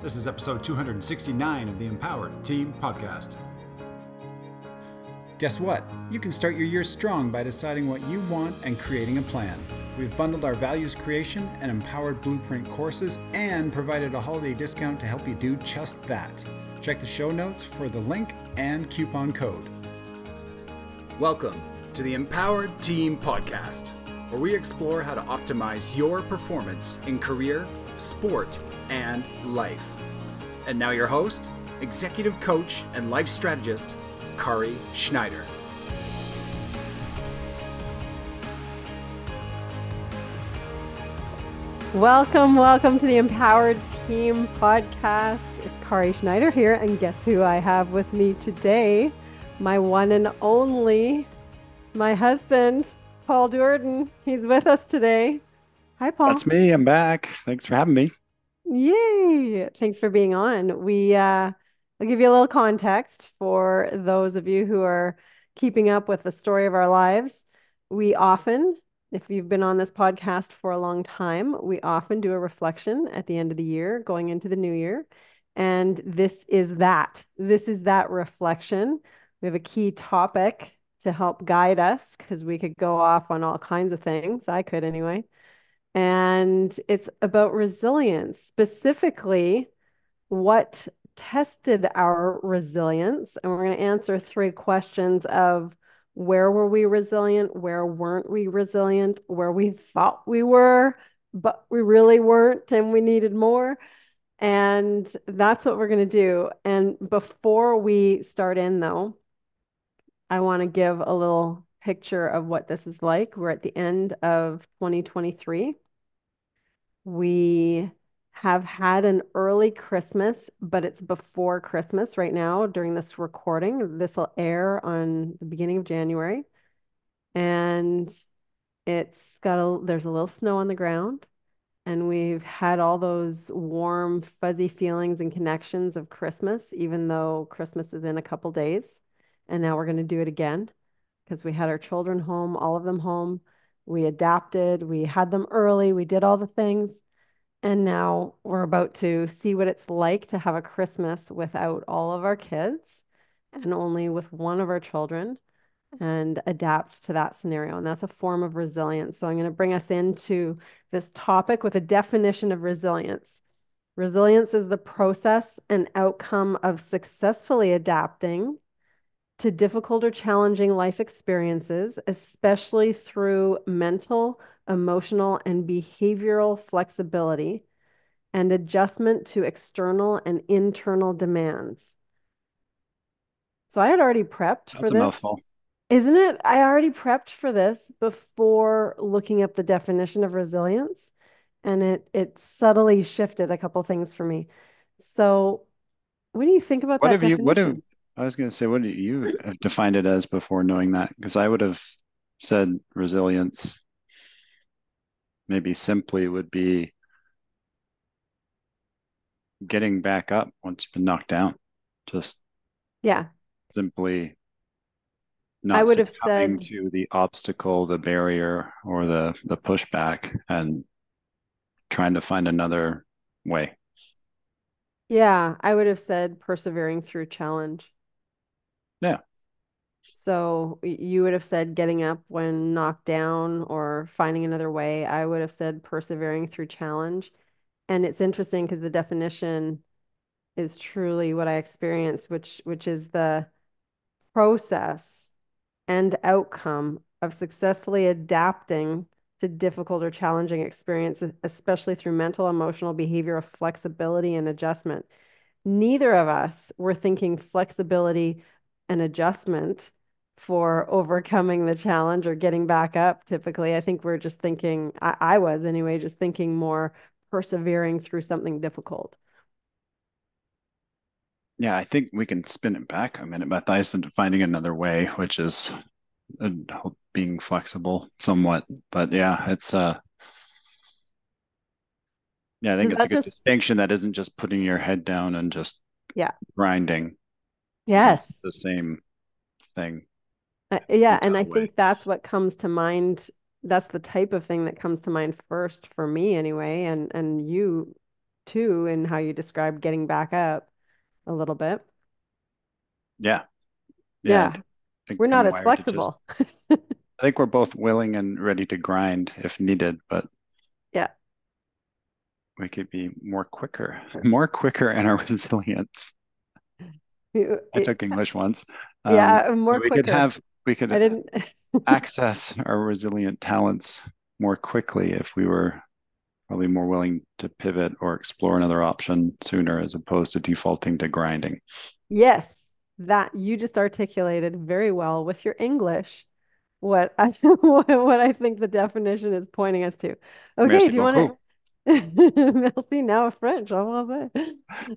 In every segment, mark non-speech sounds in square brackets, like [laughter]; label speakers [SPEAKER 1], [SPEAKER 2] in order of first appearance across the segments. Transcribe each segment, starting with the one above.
[SPEAKER 1] This is episode 269 of the Empowered Team Podcast. Guess what? You can start your year strong by deciding what you want and creating a plan. We've bundled our values creation and empowered blueprint courses and provided a holiday discount to help you do just that. Check the show notes for the link and coupon code. Welcome to the Empowered Team Podcast, where we explore how to optimize your performance in career, sport, and life. And now, your host, executive coach, and life strategist, Kari Schneider.
[SPEAKER 2] Welcome, welcome to the Empowered Team podcast. It's Kari Schneider here, and guess who I have with me today? My one and only, my husband, Paul Duerden. He's with us today. Hi, Paul.
[SPEAKER 3] That's me. I'm back. Thanks for having me.
[SPEAKER 2] Yay! Thanks for being on. We uh, I'll give you a little context for those of you who are keeping up with the story of our lives. We often, if you've been on this podcast for a long time, we often do a reflection at the end of the year, going into the new year. And this is that. This is that reflection. We have a key topic to help guide us because we could go off on all kinds of things. I could anyway and it's about resilience, specifically what tested our resilience. And we're going to answer three questions of where were we resilient, where weren't we resilient, where we thought we were, but we really weren't and we needed more. And that's what we're going to do. And before we start in, though, I want to give a little picture of what this is like. We're at the end of 2023. We have had an early Christmas, but it's before Christmas right now during this recording. This will air on the beginning of January. And it's got a there's a little snow on the ground and we've had all those warm fuzzy feelings and connections of Christmas even though Christmas is in a couple days. And now we're going to do it again because we had our children home, all of them home. We adapted, we had them early, we did all the things. And now we're about to see what it's like to have a Christmas without all of our kids and only with one of our children and adapt to that scenario. And that's a form of resilience. So I'm going to bring us into this topic with a definition of resilience. Resilience is the process and outcome of successfully adapting to difficult or challenging life experiences, especially through mental, emotional, and behavioral flexibility and adjustment to external and internal demands. So I had already prepped
[SPEAKER 3] That's
[SPEAKER 2] for this.
[SPEAKER 3] mouthful.
[SPEAKER 2] Isn't it? I already prepped for this before looking up the definition of resilience, and it it subtly shifted a couple things for me. So, what do you think about
[SPEAKER 3] What
[SPEAKER 2] that
[SPEAKER 3] have you, what have,
[SPEAKER 2] definition?
[SPEAKER 3] I was going to say, what do you have uh, defined it as before knowing that? Because I would have said resilience maybe simply would be getting back up once you've been knocked down. Just
[SPEAKER 2] Yeah,
[SPEAKER 3] simply
[SPEAKER 2] I
[SPEAKER 3] not
[SPEAKER 2] would have said
[SPEAKER 3] to the obstacle, the barrier, or the the pushback and trying to find another way.
[SPEAKER 2] Yeah, I would have said persevering through challenge.
[SPEAKER 3] Yeah.
[SPEAKER 2] So you would have said getting up when knocked down or finding another way. I would have said persevering through challenge. And it's interesting because the definition is truly what I experienced, which which is the process and outcome of successfully adapting to difficult or challenging experiences, especially through mental, emotional, behavioral flexibility and adjustment. Neither of us were thinking flexibility and adjustment for overcoming the challenge or getting back up. Typically, I think we're just thinking, I, I was anyway, just thinking more persevering through something difficult.
[SPEAKER 3] Yeah, I think we can spin it back a minute, Matthias, into finding another way, which is uh, being flexible somewhat. But yeah, it's uh yeah, I think it's a good
[SPEAKER 2] just,
[SPEAKER 3] distinction that isn't just putting your head down and just
[SPEAKER 2] yeah,
[SPEAKER 3] grinding.
[SPEAKER 2] Yes.
[SPEAKER 3] The same thing.
[SPEAKER 2] Uh, yeah, and I
[SPEAKER 3] away.
[SPEAKER 2] think that's what comes to mind. That's the type of thing that comes to mind first for me anyway, and and you too in how you describe getting back up a little bit.
[SPEAKER 3] Yeah.
[SPEAKER 2] Yeah.
[SPEAKER 3] Think
[SPEAKER 2] We're not
[SPEAKER 3] I'm
[SPEAKER 2] as
[SPEAKER 3] to just-
[SPEAKER 2] flexible. [laughs]
[SPEAKER 3] I think we're both willing and ready to grind if needed, but
[SPEAKER 2] Yeah.
[SPEAKER 3] we could be more quicker, [laughs] more quicker in our [laughs] resilience. I took English once. [laughs] Um,
[SPEAKER 2] yeah, more
[SPEAKER 3] we could have we could
[SPEAKER 2] I didn't. [laughs]
[SPEAKER 3] access our resilient talents more quickly if we were probably more willing to pivot or explore another option sooner as opposed to defaulting to grinding.
[SPEAKER 2] Yes, that you just articulated very well with your English what I [laughs] what I think the definition is pointing us to. Okay,
[SPEAKER 3] Merci
[SPEAKER 2] do you want to [laughs] Merci, now French.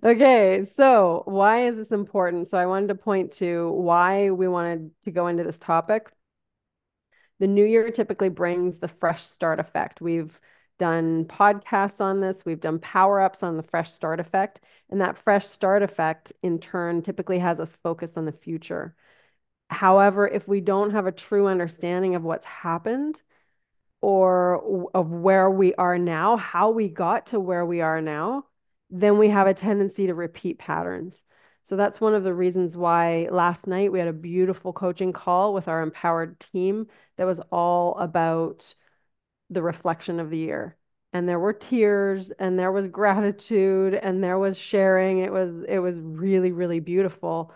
[SPEAKER 2] Okay, so why is this important? So I wanted to point to why we wanted to go into this topic. The new year typically brings the fresh start effect. We've done podcasts on this, we've done power ups on the fresh start effect, and that fresh start effect in turn typically has us focused on the future. However, if we don't have a true understanding of what's happened, or of where we are now, how we got to where we are now, then we have a tendency to repeat patterns. So that's one of the reasons why last night we had a beautiful coaching call with our empowered team that was all about the reflection of the year. And there were tears and there was gratitude and there was sharing. It was it was really really beautiful.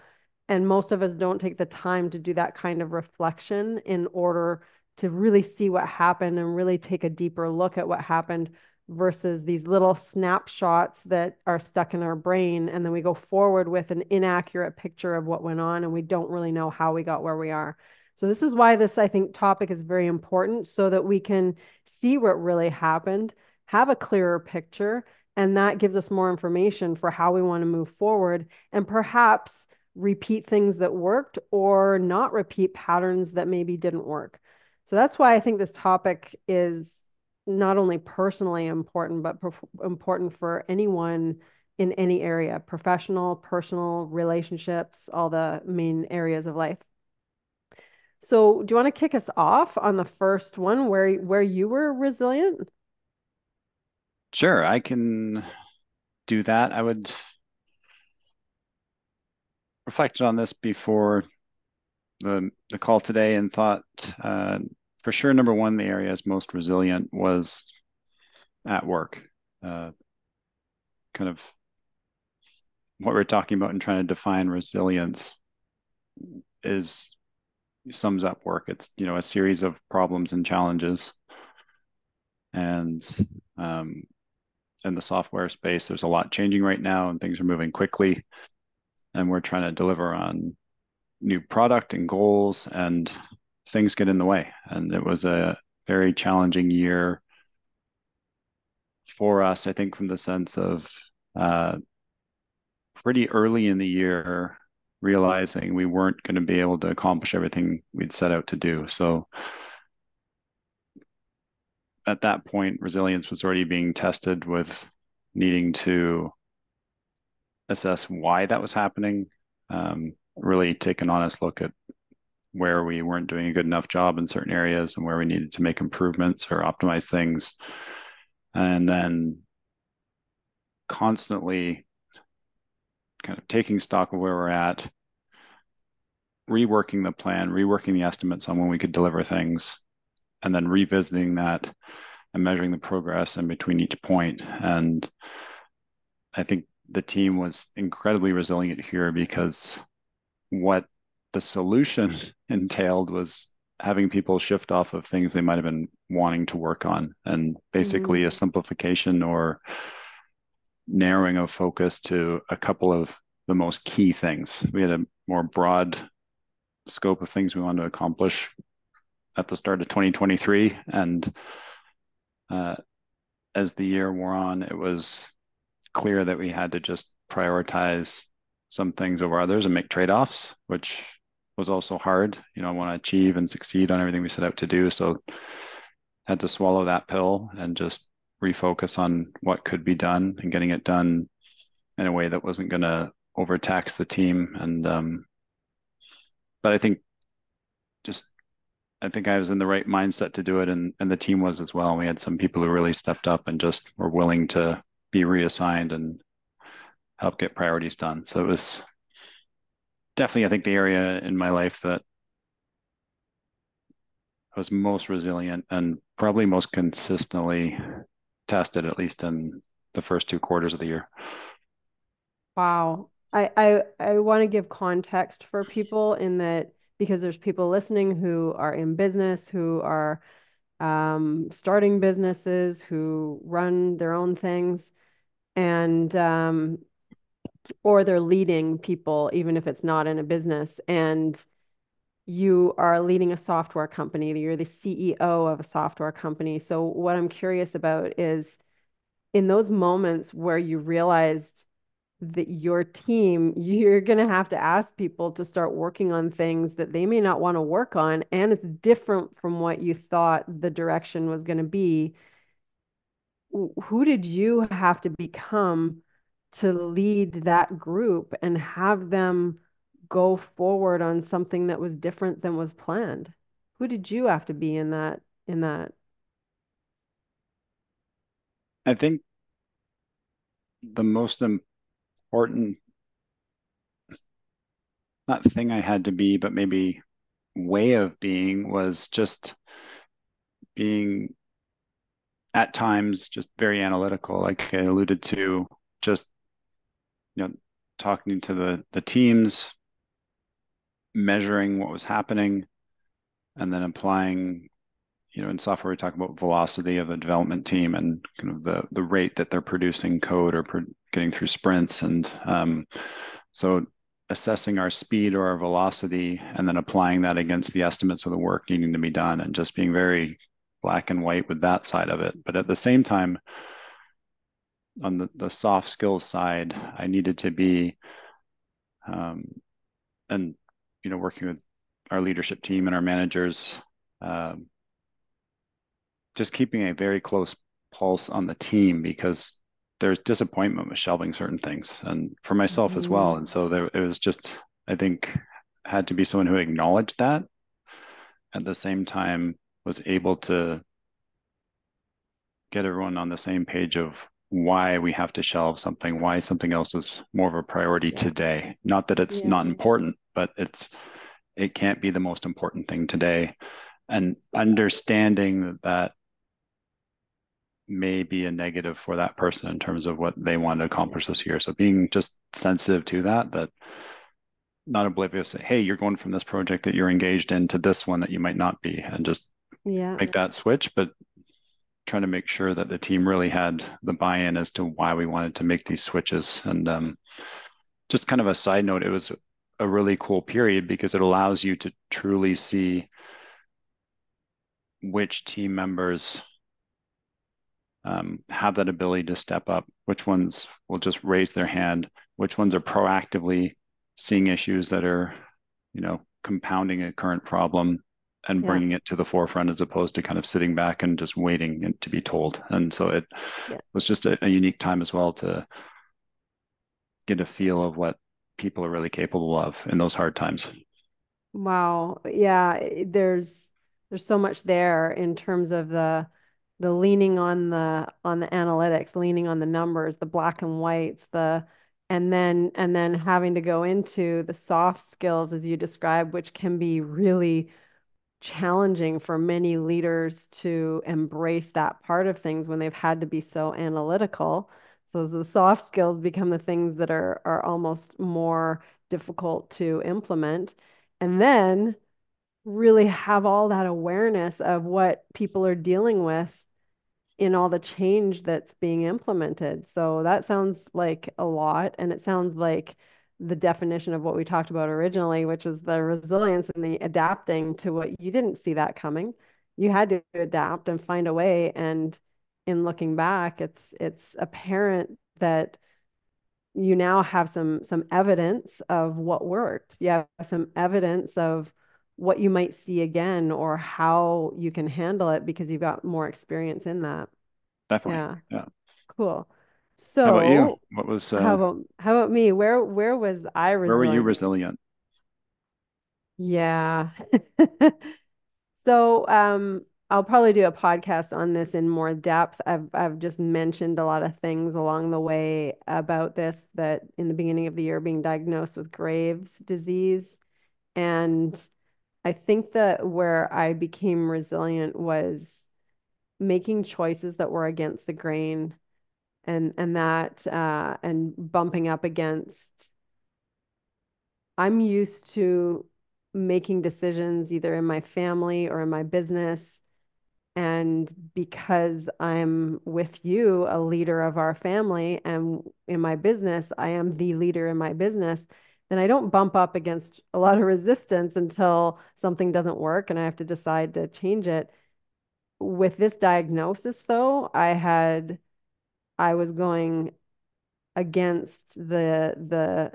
[SPEAKER 2] And most of us don't take the time to do that kind of reflection in order to really see what happened and really take a deeper look at what happened versus these little snapshots that are stuck in our brain. And then we go forward with an inaccurate picture of what went on and we don't really know how we got where we are. So, this is why this, I think, topic is very important so that we can see what really happened, have a clearer picture, and that gives us more information for how we want to move forward and perhaps repeat things that worked or not repeat patterns that maybe didn't work. So that's why I think this topic is not only personally important, but important for anyone in any area professional, personal, relationships, all the main areas of life. So, do you want to kick us off on the first one where where you were resilient?
[SPEAKER 3] Sure, I can do that. I would reflected on this before the the call today and thought uh, for sure number one the areas most resilient was at work. Uh, kind of what we're talking about and trying to define resilience is sums up work. It's you know a series of problems and challenges. And um, in the software space there's a lot changing right now and things are moving quickly. And we're trying to deliver on new product and goals and things get in the way. And it was a very challenging year for us i think from the sense of uh, pretty early in the year realizing we weren't going to be able to accomplish everything we'd set out to do. So at that point resilience was already being tested with needing to assess why that was happening. Um, really take an honest look at where we weren't doing a good enough job in certain areas and where we needed to make improvements or optimize things. And then constantly kind of taking stock of where we're at, reworking the plan, reworking the estimates on when we could deliver things, and then revisiting that and measuring the progress in between each point. And I think the team was incredibly resilient here because what the solution [laughs] entailed was having people shift off of things they might have been wanting to work on and basically mm-hmm. a simplification or narrowing of focus to a couple of the most key things. We had a more broad scope of things we wanted to accomplish at the start of 2023 and uh, as the year wore on it was clear that we had to just prioritize some things over others and make trade-offs, which was also hard. You know, I want to achieve and succeed on everything we set out to do. So had to swallow that pill and just refocus on what could be done and getting it done in a way that wasn't going to overtax the team. And um, but I think just I think I was in the right mindset to do it, and and the team was as well. We had some people who really stepped up and just were willing to be reassigned and help get priorities done. So it was definitely, I think, the area in my life that I was most resilient and probably most consistently tested, at least in the first two quarters of the year.
[SPEAKER 2] Wow. I, I, I want to give context for people in that because there's people listening who are in business, who are um, starting businesses, who run their own things, and um, or they're leading people, even if it's not in a business. And you are leading a software company, you're the CEO of a software company. So, what I'm curious about is in those moments where you realized that your team, [laughs] you're going to have to ask people to start working on things that they may not want to work on. And it's different from what you thought the direction was going to be. Who did you have to become to lead that group and have them go forward on something that was different than was planned? Who did you have to be in that in that?
[SPEAKER 3] I think the most important not thing I had to be, but maybe way of being was just being at times just very analytical, like I alluded to, just you know, talking to the the teams, measuring what was happening, and then applying. You know, in software, we talk about velocity of a development team and kind of the the rate that they're producing code or pro- getting through sprints, and um, so assessing our speed or our velocity, and then applying that against the estimates of the work needing to be done, and just being very black and white with that side of it. But at the same time, on the, the soft skills side, I needed to be, um, and you know, working with our leadership team and our managers, um, just keeping a very close pulse on the team because there's disappointment with shelving certain things, and for myself mm-hmm. as well. Mm-hmm. And so there, it was just, I think, had to be someone who acknowledged that, at the same time was able to get everyone on the same page of why we have to shelve something, why something else is more of a priority yeah. today. Not that it's yeah. not important, but it's it can't be the most important thing today. And understanding that that may be a negative for that person in terms of what they want to accomplish this year. So being just sensitive to that, that not oblivious say, hey, you're going from this project that you're engaged in to this one that you might not be, and just yeah. make that switch, but trying to make sure that the team really had the buy-in as to why we wanted to make these switches. And um, just kind of a side note, it was a really cool period because it allows you to truly see which team members um, have that ability to step up, which ones will just raise their hand, which ones are proactively seeing issues that are, you know, compounding a current problem and yeah. bringing it to the forefront as opposed to kind of sitting back and just waiting to be told. And so it yeah. was just a, a, unique time as well to get a feel of what people are really capable of in those hard times.
[SPEAKER 2] Wow. Yeah, there's there's so much there in terms of the the leaning on the on the analytics, leaning on the numbers, the black and whites, the and then and then having to go into the soft skills as you described, which can be really challenging for many leaders to embrace that part of things when they've had to be so analytical. So the soft skills become the things that are are almost more difficult to implement. And then really have all that awareness of what people are dealing with in all the change that's being implemented. So that sounds like a lot and it sounds like the definition of what we talked about originally, which is the resilience and the adapting to what you didn't see that coming. You had to adapt and find a way. And in looking back, it's it's apparent that you now have some some evidence of what worked. You have some evidence of what you might see again or how you can handle it because you've got more experience in that.
[SPEAKER 3] Definitely. Yeah. Yeah.
[SPEAKER 2] Cool. So
[SPEAKER 3] how about you? What was
[SPEAKER 2] uh, how about how about me? Where where was I resilient?
[SPEAKER 3] Where were you resilient?
[SPEAKER 2] Yeah. [laughs] so um I'll probably do a podcast on this in more depth. I've I've just mentioned a lot of things along the way about this that in the beginning of the year being diagnosed with Graves disease and I think that where I became resilient was making choices that were against the grain and and that uh, and bumping up against I'm used to making decisions either in my family or in my business and because I'm with you, a leader of our family, and in my business, I am the leader in my business, then I don't bump up against a lot of resistance until something doesn't work and I have to decide to change it. With this diagnosis, though, I had, I was going against the the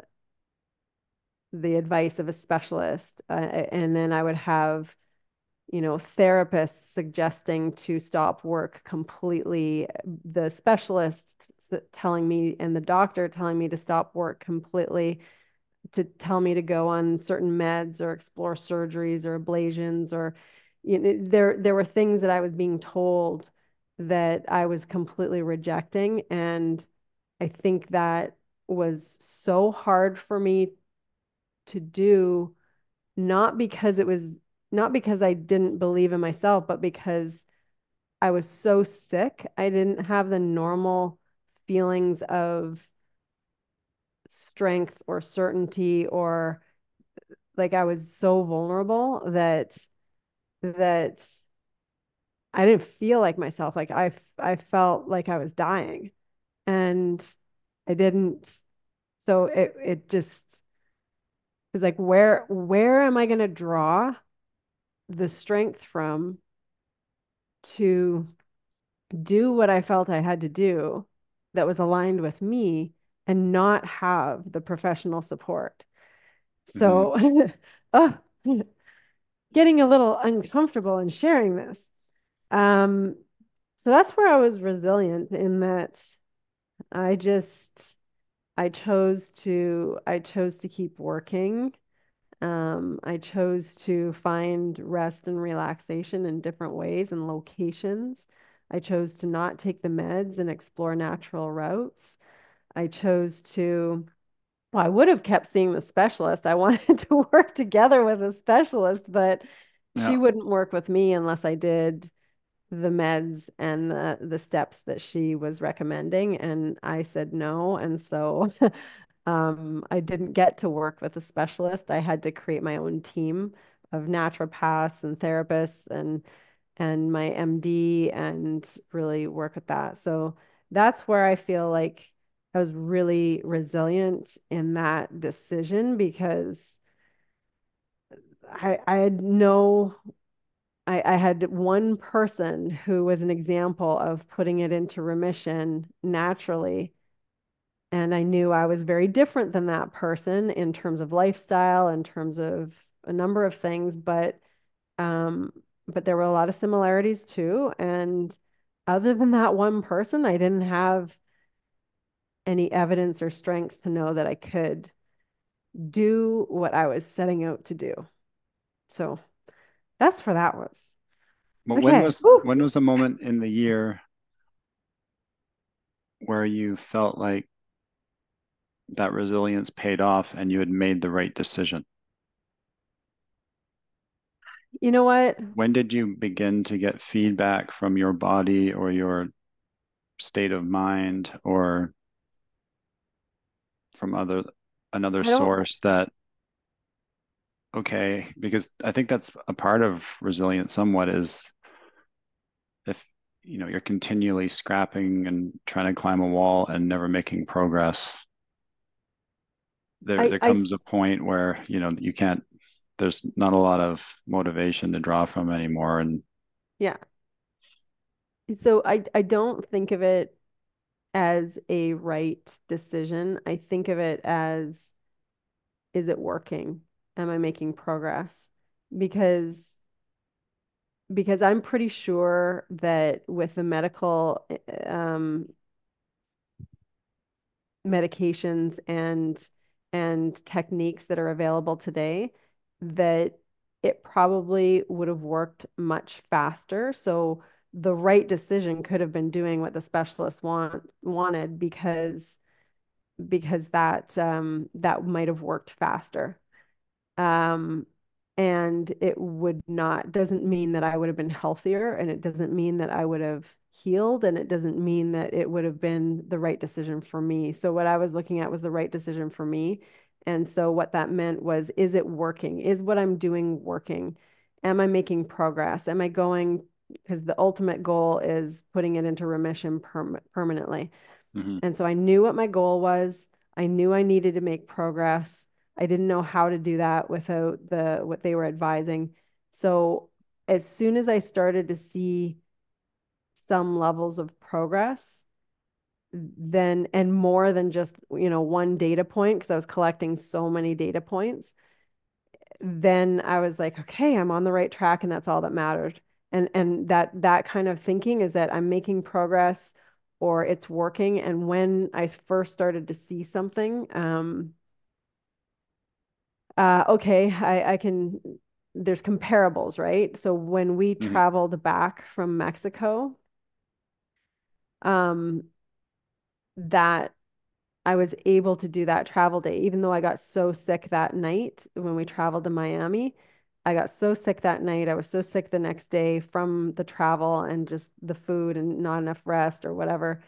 [SPEAKER 2] the advice of a specialist, uh, and then I would have, you know, therapists suggesting to stop work completely, the specialist telling me, and the doctor telling me to stop work completely to tell me to go on certain meds or explore surgeries or ablations or you know, there there were things that I was being told that I was completely rejecting and I think that was so hard for me to do not because it was not because I didn't believe in myself but because I was so sick I didn't have the normal feelings of strength or certainty or like I was so vulnerable that that I didn't feel like myself. Like I I felt like I was dying and I didn't so it it just was like where where am I going to draw the strength from to do what I felt I had to do that was aligned with me and not have the professional support. So, mm-hmm. [laughs] oh, [laughs] getting a little uncomfortable in sharing this. Um, so that's where I was resilient in that I just I chose to I chose to keep working. Um, I chose to find rest and relaxation in different ways and locations. I chose to not take the meds and explore natural routes. I chose to, well, I would have kept seeing the specialist. I [laughs] wanted to work together with a specialist, but yeah. she wouldn't work with me unless I did the meds and the the steps that she was recommending and I said no and so [laughs] um, I didn't get to work with a specialist. I had to create my own team of naturopaths and therapists and and my MD and really work with that. So that's where I feel like I was really resilient in that decision because I, I had no, I, I had one person who was an example of putting it into remission naturally. And I knew I was very different than that person in terms of lifestyle, in terms of a number of things, but um, but there were a lot of similarities too. And other than that one person, I didn't have any evidence or strength to know that I could do what I was setting out to do. So that's where that was.
[SPEAKER 3] Well, okay. when was Woo! when was the moment in the year where you felt like that resilience paid off and you had made the right decision?
[SPEAKER 2] You know what?
[SPEAKER 3] When did you begin to get feedback from your body or your state of mind or from other another source that okay because i think that's a part of resilience somewhat is if you know you're continually scrapping and trying to climb a wall and never making progress there I, there comes I, a point where you know you can't there's not a lot of motivation to draw from anymore and
[SPEAKER 2] yeah so i i don't think of it as a right decision. I think of it as is it working? Am I making progress? Because because I'm pretty sure that with the medical um, medications and and techniques that are available today, that it probably would have worked much faster. So the right decision could have been doing what the specialist want wanted because because that um, that might have worked faster. Um, and it would not doesn't mean that I would have been healthier, and it doesn't mean that I would have healed, and it doesn't mean that it would have been the right decision for me. So what I was looking at was the right decision for me. And so what that meant was, is it working? Is what I'm doing working? Am I making progress? Am I going? Because the ultimate goal is putting it into remission perm- permanently. Mm-hmm. And so I knew what my goal was. I knew I needed to make progress. I didn't know how to do that without the what they were advising. So as soon as I started to see some levels of progress, then and more than just, you know, one data point because I was collecting so many data points, then I was like, okay, I'm on the right track and that's all that mattered. And and that that kind of thinking is that I'm making progress or it's working. And when I first started to see something, um, uh, okay, I, I can, there's comparables, right? So when we mm-hmm. traveled back from Mexico, um, that I was able to do that travel day, even though I got so sick that night when we traveled to Miami. I got so sick that night. I was so sick the next day from the travel and just the food and not enough rest or whatever.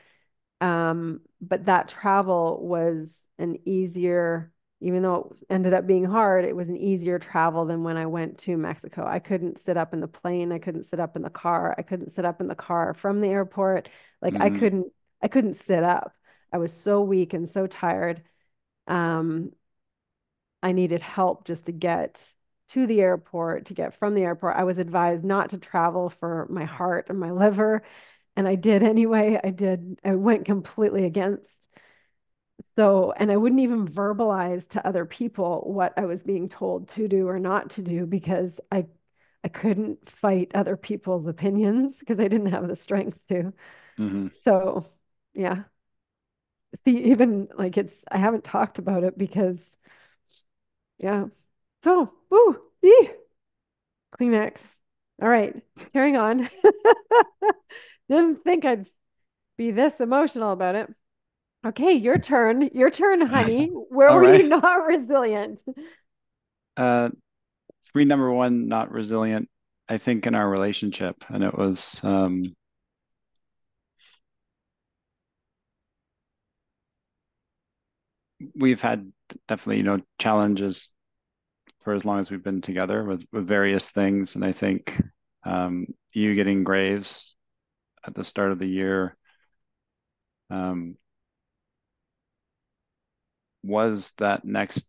[SPEAKER 2] Um, but that travel was an easier, even though it ended up being hard, it was an easier travel than when I went to Mexico. I couldn't sit up in the plane. I couldn't sit up in the car. I couldn't sit up in the car from the airport. Like mm-hmm. I couldn't, I couldn't sit up. I was so weak and so tired. Um, I needed help just to get to the airport, to get from the airport. I was advised not to travel for my heart and my [laughs] liver. And I did anyway. I did, I went completely against. So, and I wouldn't even verbalize to other people what I was being told to do or not to do because I I couldn't fight other people's opinions because I didn't have the strength to. Mm-hmm. So, yeah. See, even like it's, I haven't talked about it because, yeah. So, woo, ee, Kleenex. All right, carrying on. [laughs] Didn't think I'd be this emotional about it. Okay, your turn. Your turn, honey. [laughs] Where were right. you not [laughs] resilient?
[SPEAKER 3] Uh, three number one, not resilient. I think in our relationship, and it was um, we've had definitely you know challenges for as long as we've been together with with various things and i think um, you getting graves at the start of the year um, was that next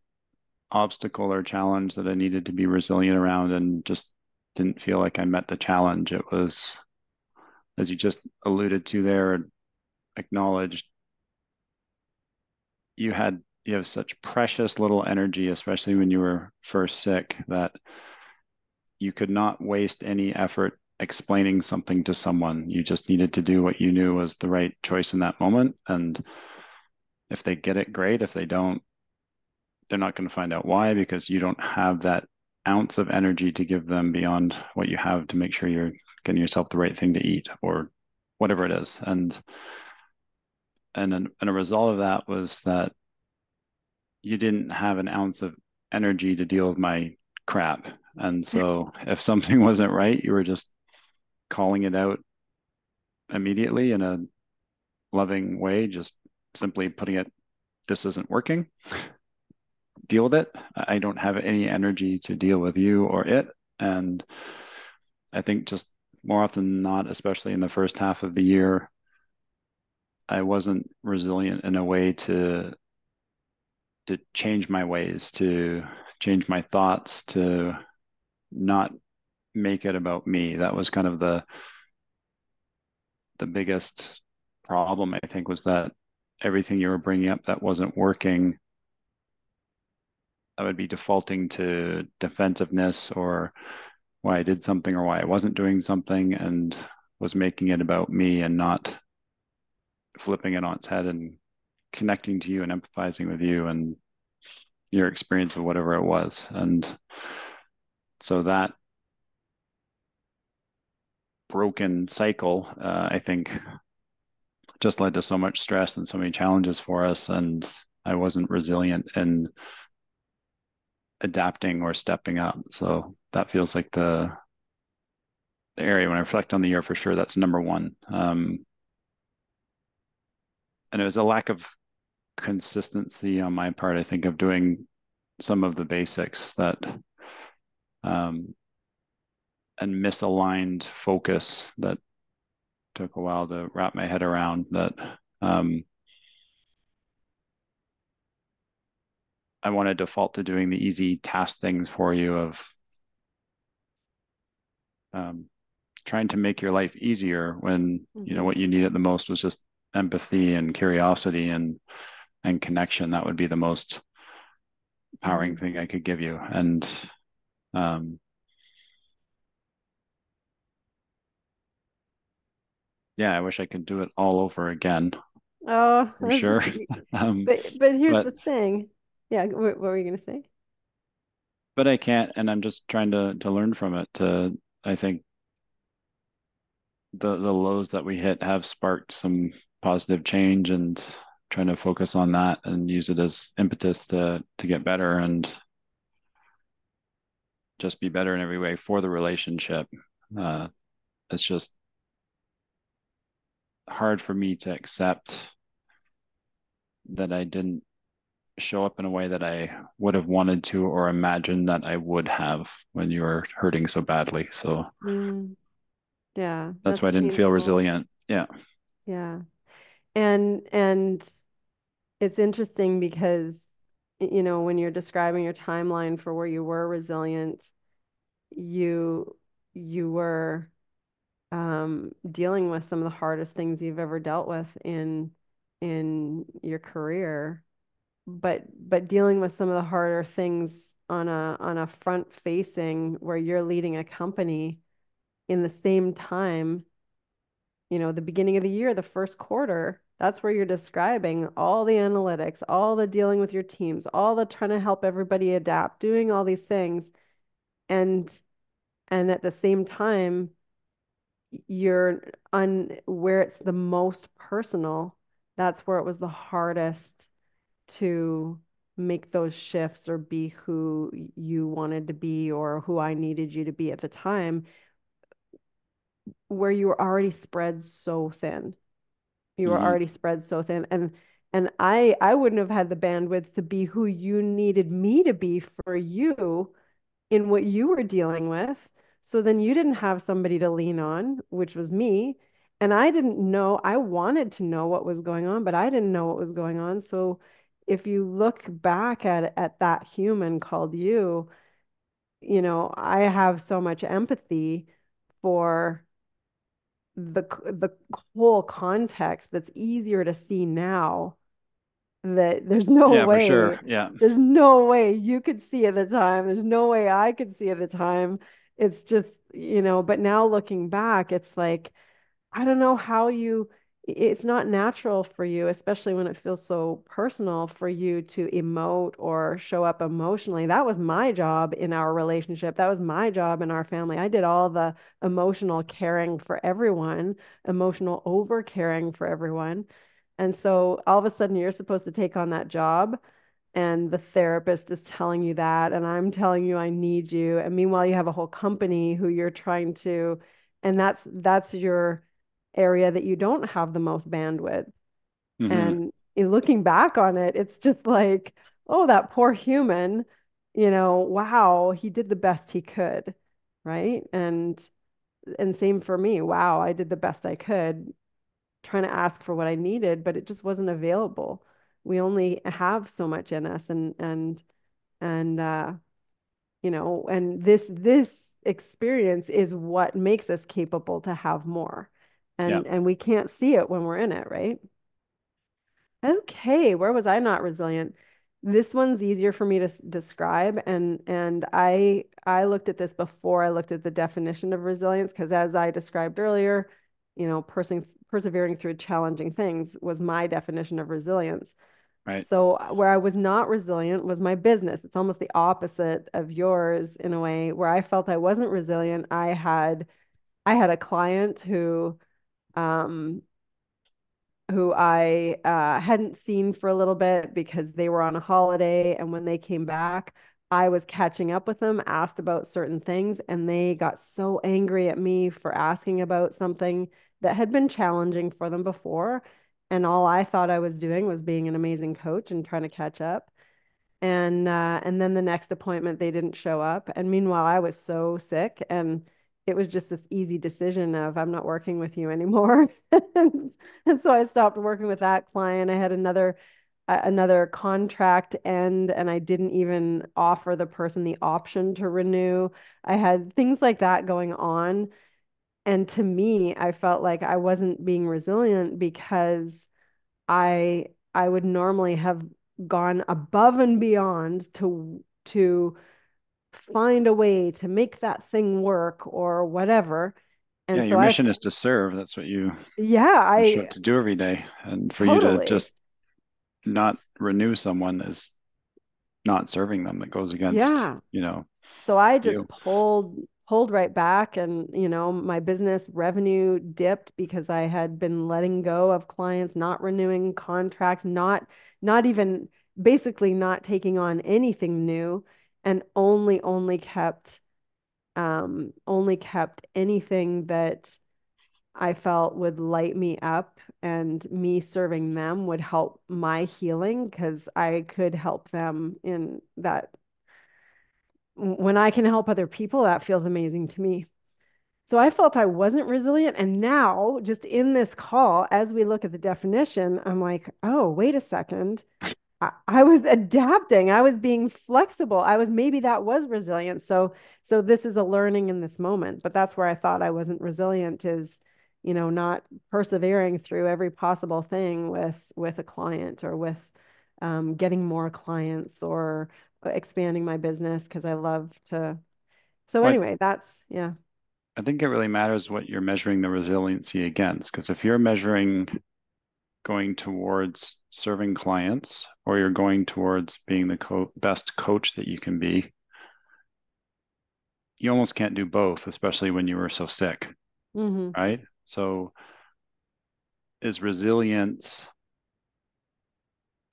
[SPEAKER 3] obstacle or challenge that i needed to be resilient around and just didn't feel like i met the challenge it was as you just alluded to there acknowledged you had you have such precious little energy, especially when you were first sick, that you could not waste any effort explaining something to someone. You just needed to do what you knew was the right choice in that moment. And if they get it, great. If they don't, they're not going to find out why because you don't have that ounce of energy to give them beyond what you have to make sure you're getting yourself the right thing to eat or whatever it is. And and, and a result of that was that you didn't have an ounce of energy to deal with my crap. And so [laughs] if something wasn't right, you were just calling it out immediately in a loving way, just simply putting it, this isn't working. deal with it. I don't have any energy to deal with you or it. And I think just more often than not, especially in the first half of the year, I wasn't resilient in a way to to change my ways, to change my thoughts, to not make it about me. That was kind of the the biggest problem I think was that everything you were bringing up that wasn't working I would be defaulting to defensiveness or why I did something or why I wasn't doing something and was making it about me and not flipping it on its head and connecting to you and empathizing with you and your experience of whatever it was. And so that broken cycle, uh, I think, just led to so much stress and so many challenges for us. And I wasn't resilient in adapting or stepping up. So that feels like the the area when I reflect on the year for sure. That's number one. Um, and it was a lack of consistency on my part. I think of doing some of the basics that um, and misaligned focus that took a while to wrap my head around that um, I want to default to doing the easy task things for you of um, trying to make your life easier when mm-hmm. you know mm-hmm. what you needed the most was just empathy and curiosity and and connection that would be the most empowering mm-hmm. thing i could give you and um yeah i wish i could do it all over again
[SPEAKER 2] oh
[SPEAKER 3] for sure. [laughs] [laughs]
[SPEAKER 2] um, but but here's but, the thing. Yeah what, what were you going to say?
[SPEAKER 3] But i can't and i'm just trying to to learn from it to i think the the lows that we hit have sparked some positive change and trying to focus on that and use it as impetus to to get better and just be better in every way for the relationship. Uh, it's just hard for me to accept that I didn't show up in a way that I would have wanted to or imagined that I would have when you were hurting so badly. So
[SPEAKER 2] mm. Yeah.
[SPEAKER 3] That's, that's why I didn't painful. feel resilient. Yeah.
[SPEAKER 2] Yeah. And and it's interesting because you know, when you're describing your timeline for where you were resilient, you you were um, dealing with some of the hardest things you've ever dealt with in in your career, but but dealing with some of the harder things on a on a front facing where you're leading a company in the same time, you know, the beginning of the year, the first quarter, that's where you're describing all the analytics, all the dealing with your teams, all the trying to help everybody adapt, doing all these things. And and at the same time, you're on where it's the most personal, that's where it was the hardest to make those shifts or be who you wanted to be or who I needed you to be at the time where you were already spread so thin. You were mm-hmm. already spread so thin. And and I I wouldn't have had the bandwidth to be who you needed me to be for you in what you were dealing with. So then you didn't have somebody to lean on, which was me. And I didn't know, I wanted to know what was going on, but I didn't know what was going on. So if you look back at at that human called you, you know, I have so much empathy for the the whole context that's easier to see now that there's no
[SPEAKER 3] yeah,
[SPEAKER 2] way
[SPEAKER 3] for sure. yeah
[SPEAKER 2] there's no way you could see at the time there's no way i could see at the time it's just you know but now looking back it's like i don't know how you it's not natural for you, especially when it feels so personal for you to emote or show up emotionally. That was my job in our relationship. That was my job in our family. I did all the emotional caring for everyone, emotional over caring for everyone. And so all of a sudden, you're supposed to take on that job. And the therapist is telling you that, and I'm telling you I need you. And meanwhile, you have a whole company who you're trying to, and that's that's your area that you don't have the most bandwidth. Mm-hmm. And looking back on it, it's just like, oh, that poor human, you know, wow, he did the best he could, right? And and same for me. Wow, I did the best I could trying to ask for what I needed, but it just wasn't available. We only have so much in us and and and uh you know, and this this experience is what makes us capable to have more and yeah. and we can't see it when we're in it, right? Okay, where was I not resilient? This one's easier for me to s- describe and and I I looked at this before I looked at the definition of resilience because as I described earlier, you know, persevering through challenging things was my definition of resilience.
[SPEAKER 3] Right.
[SPEAKER 2] So uh, where I was not resilient was my business. It's almost the opposite of yours in a way where I felt I wasn't resilient. I had I had a client who um who I uh, hadn't seen for a little bit because they were on a holiday. And when they came back, I was catching up with them, asked about certain things, and they got so angry at me for asking about something that had been challenging for them before. And all I thought I was doing was being an amazing coach and trying to catch up. And uh, and then the next appointment they didn't show up. And meanwhile, I was so sick and it was just this easy decision of I'm not working with you [laughs] anymore. and, and so I stopped working with that client. I had another another contract end and I didn't even offer the person the option to renew. I had things like that going on. And to me, I felt like I wasn't being resilient because I I would normally have gone above and beyond to to find a way to make that thing work or whatever.
[SPEAKER 3] And yeah, so your mission I, is to serve. That's what you
[SPEAKER 2] yeah I
[SPEAKER 3] to do every day, and for totally. you to just not renew someone is not serving them. That goes against yeah. you know.
[SPEAKER 2] So I just you. pulled pulled right back, and you know my business revenue dipped because I had been letting go of clients, not renewing contracts, not not even basically not taking on anything new and only only kept um only kept anything that I felt would light me up and me serving them would help my healing because I could help them in that when I can help other people that feels amazing to me. So I felt I wasn't resilient and now just in this call as we look at the definition I'm like, "Oh, wait a second. I, was adapting. I was being flexible. I was maybe that was resilience. So so this is a learning in this moment. But that's where I thought I wasn't resilient is, you know, not persevering through every possible thing with with a client or with um, getting more clients or expanding my business because I love to. So anyway, that's yeah.
[SPEAKER 3] I think it really matters what you're measuring the resiliency against. Because if you're measuring going towards serving clients or you're going towards being the co- best coach that you can be you almost can't do both especially when you were so sick mm-hmm. right so is resilience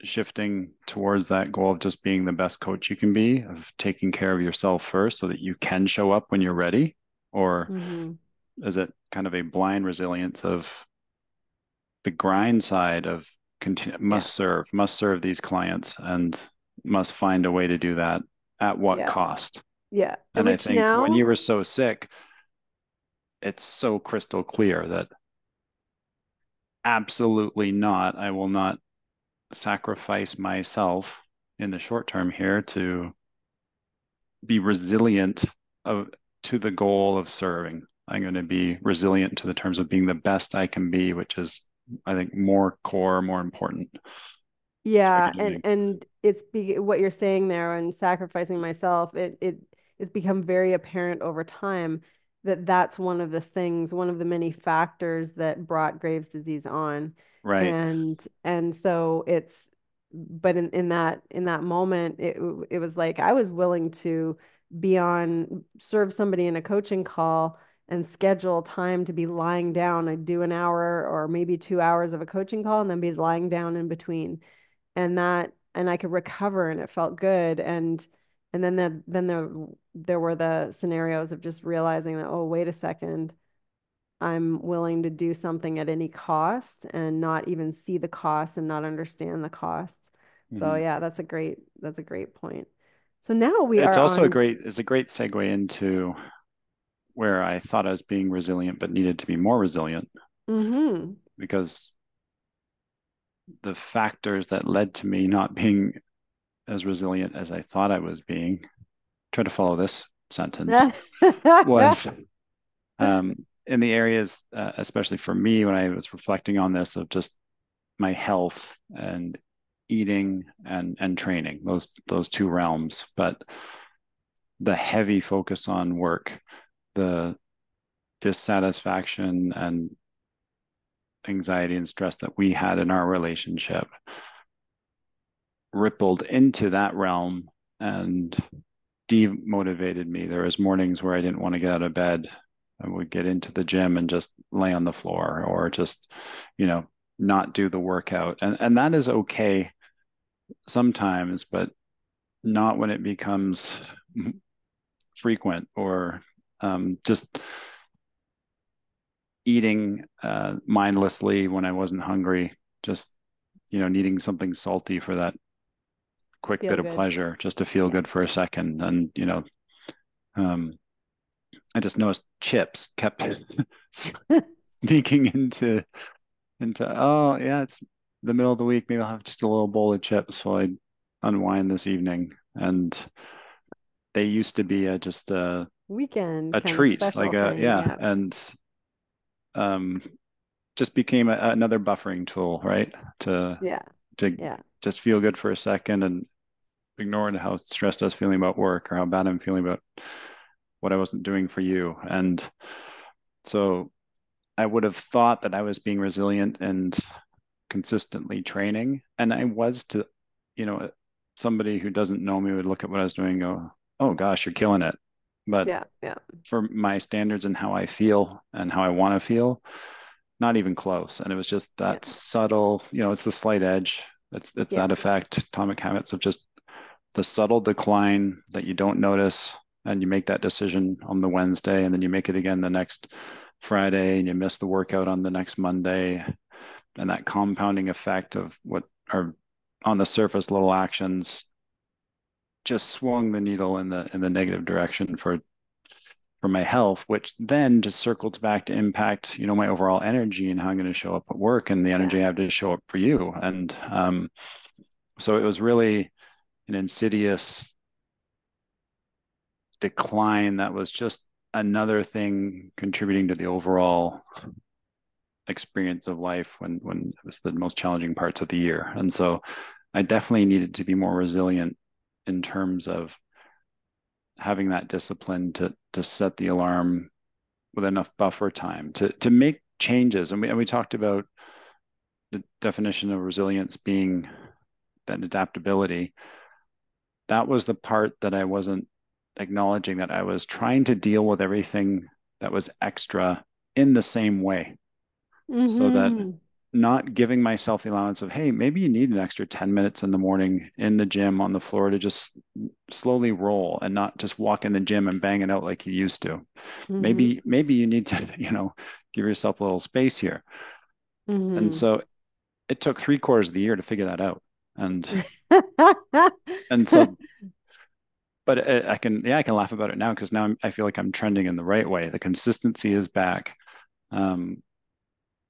[SPEAKER 3] shifting towards that goal of just being the best coach you can be of taking care of yourself first so that you can show up when you're ready or mm-hmm. is it kind of a blind resilience of the grind side of continue, must yeah. serve, must serve these clients and must find a way to do that at what
[SPEAKER 2] yeah.
[SPEAKER 3] cost.
[SPEAKER 2] Yeah.
[SPEAKER 3] And, and I think now... when you were so sick, it's so crystal clear that absolutely not, I will not sacrifice myself in the short term here to be resilient of to the goal of serving. I'm going to be resilient to the terms of being the best I can be, which is I think more core, more important.
[SPEAKER 2] Yeah, and and it's be, what you're saying there and sacrificing myself. It it it's become very apparent over time that that's one of the things, one of the many factors that brought Graves' disease on.
[SPEAKER 3] Right.
[SPEAKER 2] And and so it's but in, in that in that moment it it was like I was willing to be on serve somebody in a coaching call and schedule time to be lying down. I'd do an hour or maybe two hours of a coaching call and then be lying down in between. And that, and I could recover and it felt good. And, and then the, then the, there were the scenarios of just realizing that, oh, wait a second, I'm willing to do something at any cost and not even see the cost and not understand the costs. Mm-hmm. So yeah, that's a great, that's a great point. So now we
[SPEAKER 3] it's
[SPEAKER 2] are.
[SPEAKER 3] It's also
[SPEAKER 2] on...
[SPEAKER 3] a great, it's a great segue into where I thought I was being resilient but needed to be more resilient
[SPEAKER 2] mm-hmm.
[SPEAKER 3] because the factors that led to me not being as resilient as I thought I was being, try to follow this sentence, [laughs] was um, in the areas, uh, especially for me, when I was reflecting on this, of just my health and eating and and training those those two realms but the heavy focus on work the dissatisfaction and anxiety and stress that we had in our relationship rippled into that realm and demotivated me. There was mornings where I didn't want to get out of bed. I would get into the gym and just lay on the floor or just, you know, not do the workout. And and that is okay sometimes, but not when it becomes frequent or um, just eating uh, mindlessly when I wasn't hungry, just you know needing something salty for that quick feel bit good. of pleasure, just to feel yeah. good for a second, and you know, um, I just noticed chips kept [laughs] [laughs] sneaking into into oh yeah, it's the middle of the week. Maybe I'll have just a little bowl of chips while I unwind this evening, and they used to be a, just a
[SPEAKER 2] weekend
[SPEAKER 3] a treat, like a thing, yeah, yeah, and um, just became a, another buffering tool, right? To
[SPEAKER 2] yeah,
[SPEAKER 3] to
[SPEAKER 2] yeah.
[SPEAKER 3] just feel good for a second and ignoring how stressed I was feeling about work or how bad I'm feeling about what I wasn't doing for you. And so I would have thought that I was being resilient and consistently training. And I was to, you know, somebody who doesn't know me would look at what I was doing go, oh gosh, you're killing it. But
[SPEAKER 2] yeah, yeah.
[SPEAKER 3] for my standards and how I feel and how I want to feel, not even close. And it was just that yeah. subtle, you know, it's the slight edge. It's it's yeah. that effect, atomic habits of just the subtle decline that you don't notice and you make that decision on the Wednesday and then you make it again the next Friday and you miss the workout on the next Monday and that compounding effect of what are on the surface little actions just swung the needle in the in the negative direction for for my health, which then just circles back to impact, you know, my overall energy and how I'm going to show up at work and the energy. I have to show up for you. And um, so it was really an insidious decline that was just another thing contributing to the overall experience of life when when it was the most challenging parts of the year. And so I definitely needed to be more resilient in terms of having that discipline to to set the alarm with enough buffer time to to make changes. And we and we talked about the definition of resilience being that adaptability. That was the part that I wasn't acknowledging that I was trying to deal with everything that was extra in the same way. Mm-hmm. So that mm-hmm not giving myself the allowance of hey maybe you need an extra 10 minutes in the morning in the gym on the floor to just slowly roll and not just walk in the gym and bang it out like you used to mm-hmm. maybe maybe you need to [laughs] you know give yourself a little space here mm-hmm. and so it took three quarters of the year to figure that out and [laughs] and so but I, I can yeah i can laugh about it now because now I'm, i feel like i'm trending in the right way. The consistency is back. Um,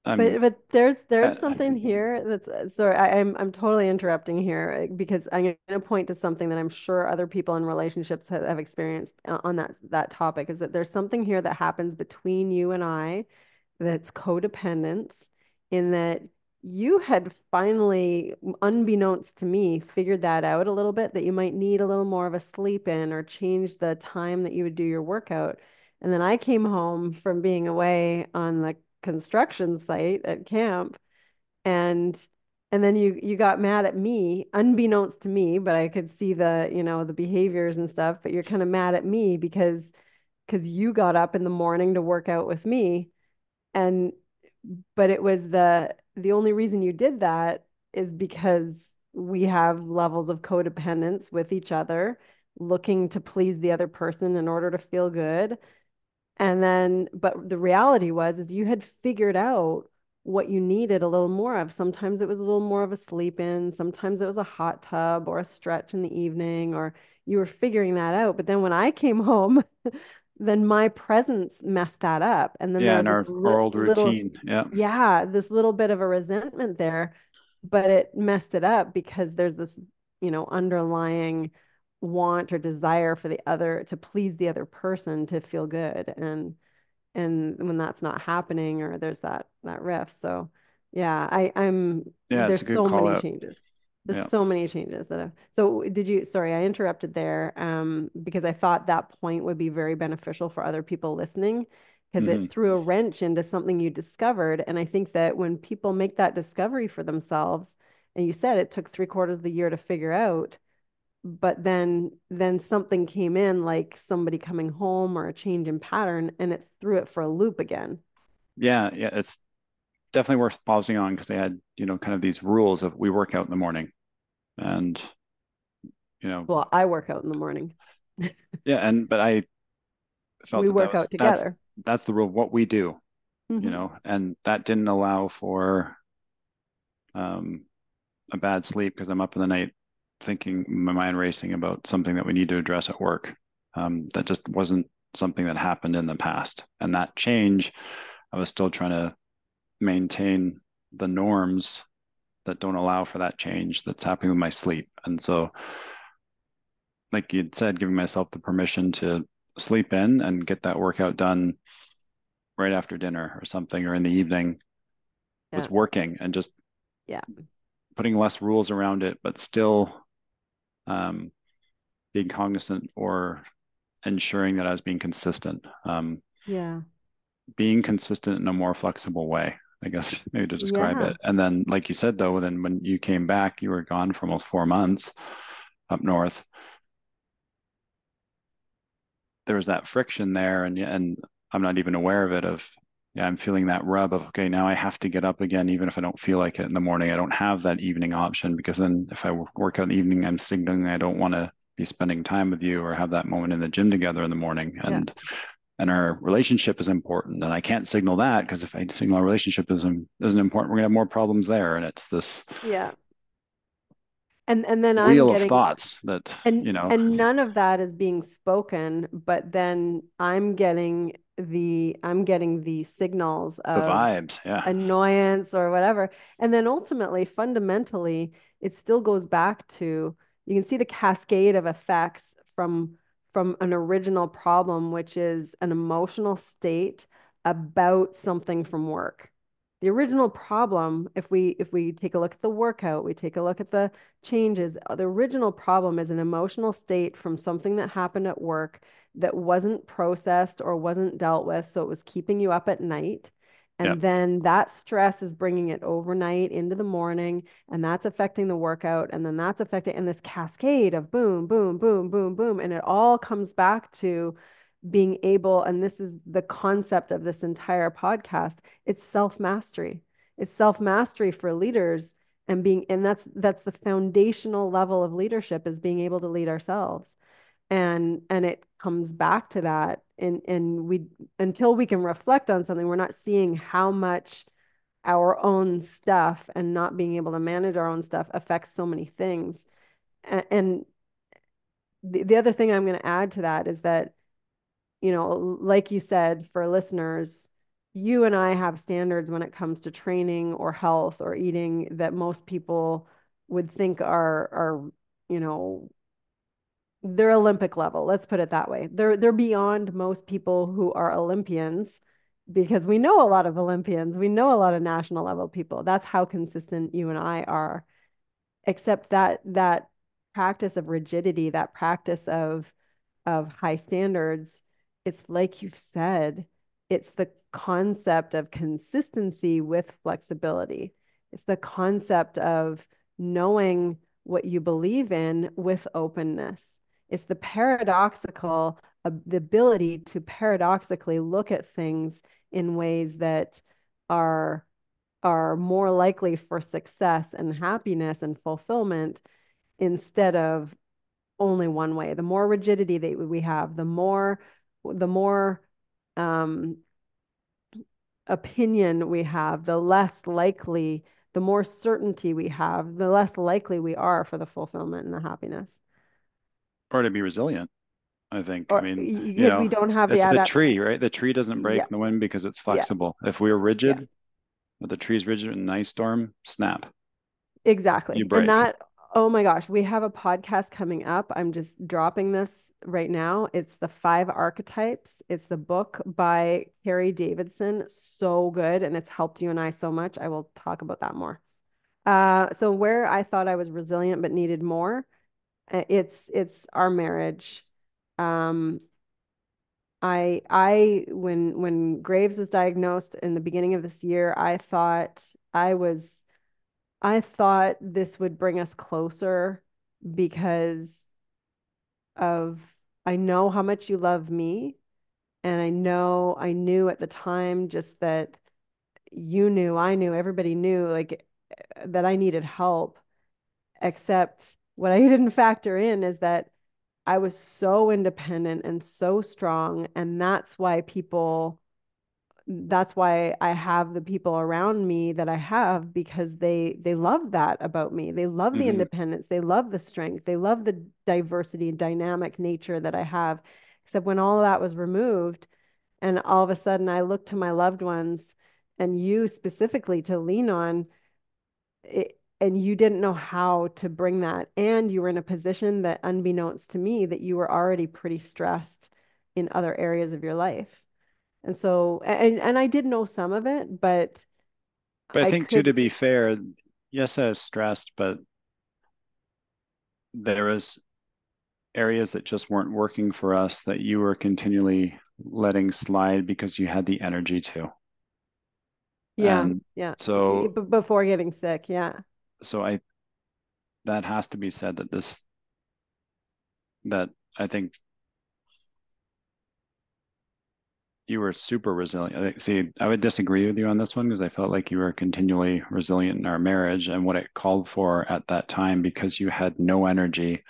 [SPEAKER 2] but but there's there's uh, something here that's uh, sorry I, am I'm, I'm totally interrupting here uh, because I'm going to point to something that I'm sure other people in relationships have, have experienced on that that topic is that there's something here that happens between you and I that's codependence in that you had finally unbeknownst to me figured that out a little bit that you might need a little more of a sleep in or change the time that you would do your workout. And then I came home from being away on the construction site at camp and and then you you got mad at me unbeknownst to me but i could see the you know the behaviors and stuff but you're kind of mad at me because because you got up in the morning to work out with me. And but it was the the only reason you did that is because we have levels of codependence with each other looking to please the other person in order to feel good and then, but the reality was, is you had figured out what you needed a little more of. Sometimes it was a little more of a sleep in, sometimes it was a hot tub or a stretch in the evening, or you were figuring that out. But then when I came [laughs] home, then my presence messed that up. And then
[SPEAKER 3] yeah, and our, li- old routine. yeah.
[SPEAKER 2] Yeah, this little bit of a resentment there, but it messed it up because there's this, you know, underlying want or desire for the other to please the other person to feel good and and when that's not happening or there's that that rift so yeah i i'm
[SPEAKER 3] yeah,
[SPEAKER 2] there's so many
[SPEAKER 3] out.
[SPEAKER 2] changes there's yeah. so many changes that have so did you sorry i interrupted there um because i thought that point would be very beneficial for other people listening because mm-hmm. it threw a wrench into something you discovered and i think that when people make that discovery for themselves And you said it took three quarters of the year to figure out, but then then something came in like somebody coming home or a change in pattern and it threw it for a loop again.
[SPEAKER 3] Yeah, yeah, it's definitely worth pausing on because they had, you know, kind of these rules of we work out in the morning and you know
[SPEAKER 2] Well, I work out in the morning. [laughs]
[SPEAKER 3] yeah, and but I felt
[SPEAKER 2] we
[SPEAKER 3] that
[SPEAKER 2] work
[SPEAKER 3] was,
[SPEAKER 2] out together.
[SPEAKER 3] That's, that's the rule of what we do,
[SPEAKER 2] Mhm.
[SPEAKER 3] you know, and that didn't allow for um a bad sleep because I'm up in the night thinking my mind racing about something that we need to address at work. Um, that just wasn't something that happened in the past. And that change, I was still trying to maintain the norms that don't allow for that change that's happening with my sleep. And so, like you'd said, giving myself the permission to sleep in and get that workout done right after dinner or something or in the evening was working and just
[SPEAKER 2] Yeah.
[SPEAKER 3] putting less rules around it, but still um, being cognizant or ensuring that I was being consistent. Um,
[SPEAKER 2] Yeah.
[SPEAKER 3] being consistent in a more flexible way, I guess, maybe to describe
[SPEAKER 2] Yeah.
[SPEAKER 3] it. And then, like you said, though, then when you came back, you were gone for almost four months up north. There was that friction there, and and I'm not even aware of it. Of yeah, I'm feeling that rub of okay, now I have to get up again, even if I don't feel like it in the morning. I don't have that evening option because then if I work out in the evening, I'm signaling I don't want to be spending time with you or have that moment in the gym together in the morning. And and our relationship is important. And I can't signal that because if I signal our relationship isn't isn't important, we're gonna have more problems there. And it's this
[SPEAKER 2] Yeah. And and then I'm
[SPEAKER 3] wheel of
[SPEAKER 2] getting
[SPEAKER 3] thoughts that
[SPEAKER 2] and
[SPEAKER 3] you know
[SPEAKER 2] and none of that is being spoken, but then I'm getting the I'm getting the signals
[SPEAKER 3] the
[SPEAKER 2] of
[SPEAKER 3] vibes. Yeah.
[SPEAKER 2] annoyance or whatever. And then ultimately, fundamentally, it still goes back to you can see the cascade of effects from from an original problem, which is an emotional state about something from work. The original problem, if we if we take a look at the workout, we take a look at the changes, uh, the original problem is an emotional state from something that happened at work that wasn't processed or wasn't dealt with, so it was keeping you up at night. And
[SPEAKER 3] Yep.
[SPEAKER 2] then that stress is bringing it overnight into the morning, and that's affecting the workout. And then that's affecting, and this cascade of boom, boom, boom, boom, boom. And it all comes back to being able, and this is the concept of this entire podcast, it's self-mastery. It's self-mastery for leaders and being, and that's that's the foundational level of leadership is being able to lead ourselves. And and it comes back to that. And and we until we can reflect on something, we're not seeing how much our own stuff and not being able to manage our own stuff affects so many things. A- And the, the other thing I'm going to add to that is that, you know, like you said, for listeners, you and I have standards when it comes to training or health or eating that most people would think are are, you know, they're Olympic level. Let's put it that way. They're they're beyond most people who are Olympians because we know a lot of Olympians. We know a lot of national level people. That's how consistent you and I are. Except that that practice of rigidity, that practice of of high standards, it's like you've said, it's the concept of consistency with flexibility. It's the concept of knowing what you believe in with openness. It's the paradoxical, uh, the ability to paradoxically look at things in ways that are are more likely for success and happiness and fulfillment instead of only one way. The more rigidity that we have, the more the more um, opinion we have, the less likely, the more certainty we have, the less likely we are for the fulfillment and the happiness.
[SPEAKER 3] Or to be resilient. I think. I mean, you
[SPEAKER 2] because we don't have the
[SPEAKER 3] it's the
[SPEAKER 2] adapt.
[SPEAKER 3] tree, right? The tree doesn't break
[SPEAKER 2] Yeah,
[SPEAKER 3] in the wind because it's
[SPEAKER 2] yeah,
[SPEAKER 3] flexible. If we're
[SPEAKER 2] yeah,
[SPEAKER 3] rigid, but the tree's rigid in an ice storm, snap,
[SPEAKER 2] exactly. And
[SPEAKER 3] break.
[SPEAKER 2] that, oh my gosh, we have a podcast coming up. I'm just dropping this right now. It's the five archetypes. It's the book by Carrie Davidson. So good, and it's helped you and I so much. I will talk about that more. Uh, so where I thought I was resilient but needed more, it's it's our marriage. Um, I I when when Graves was diagnosed in the beginning of this year, I thought I was I thought this would bring us closer because of I know how much you love me and I know I knew at the time just that you knew, I knew, everybody knew like that I needed help. Except what I [laughs] didn't factor in is that I was so independent and so strong. And that's why people, that's why I have the people around me that I have because they they love that about me. They love the
[SPEAKER 3] Mm-hmm.
[SPEAKER 2] independence. They love the strength. They love the diversity and dynamic nature that I have. Except when all of that was removed, and all of a sudden I look to my loved ones and you specifically to lean on it, and you didn't know how to bring that. And you were in a position that, unbeknownst to me, that you were already pretty stressed in other areas of your life. And so, and, and I did know some of it, but
[SPEAKER 3] But I
[SPEAKER 2] I
[SPEAKER 3] think too, to be fair, yes, I was stressed, but there was areas that just weren't working for us that you were continually letting slide because you had the energy to.
[SPEAKER 2] yeah, yeah.
[SPEAKER 3] so
[SPEAKER 2] before getting sick, yeah.
[SPEAKER 3] So I that has to be said that this that I think you were super resilient. See, I would disagree with you on this one because I felt like you were continually resilient in our marriage and what it called for at that time because you had no energy